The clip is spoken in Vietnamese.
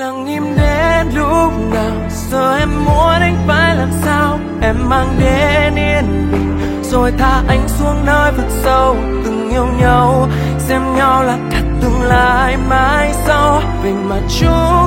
lặng im đến lúc nào? Giờ em muốn anh phải làm sao? Em mang đến yên bình, rồi thả anh xuống nơi vực sâu. Từng yêu nhau, xem nhau là cả tương lai mãi sau. Vì mà chúng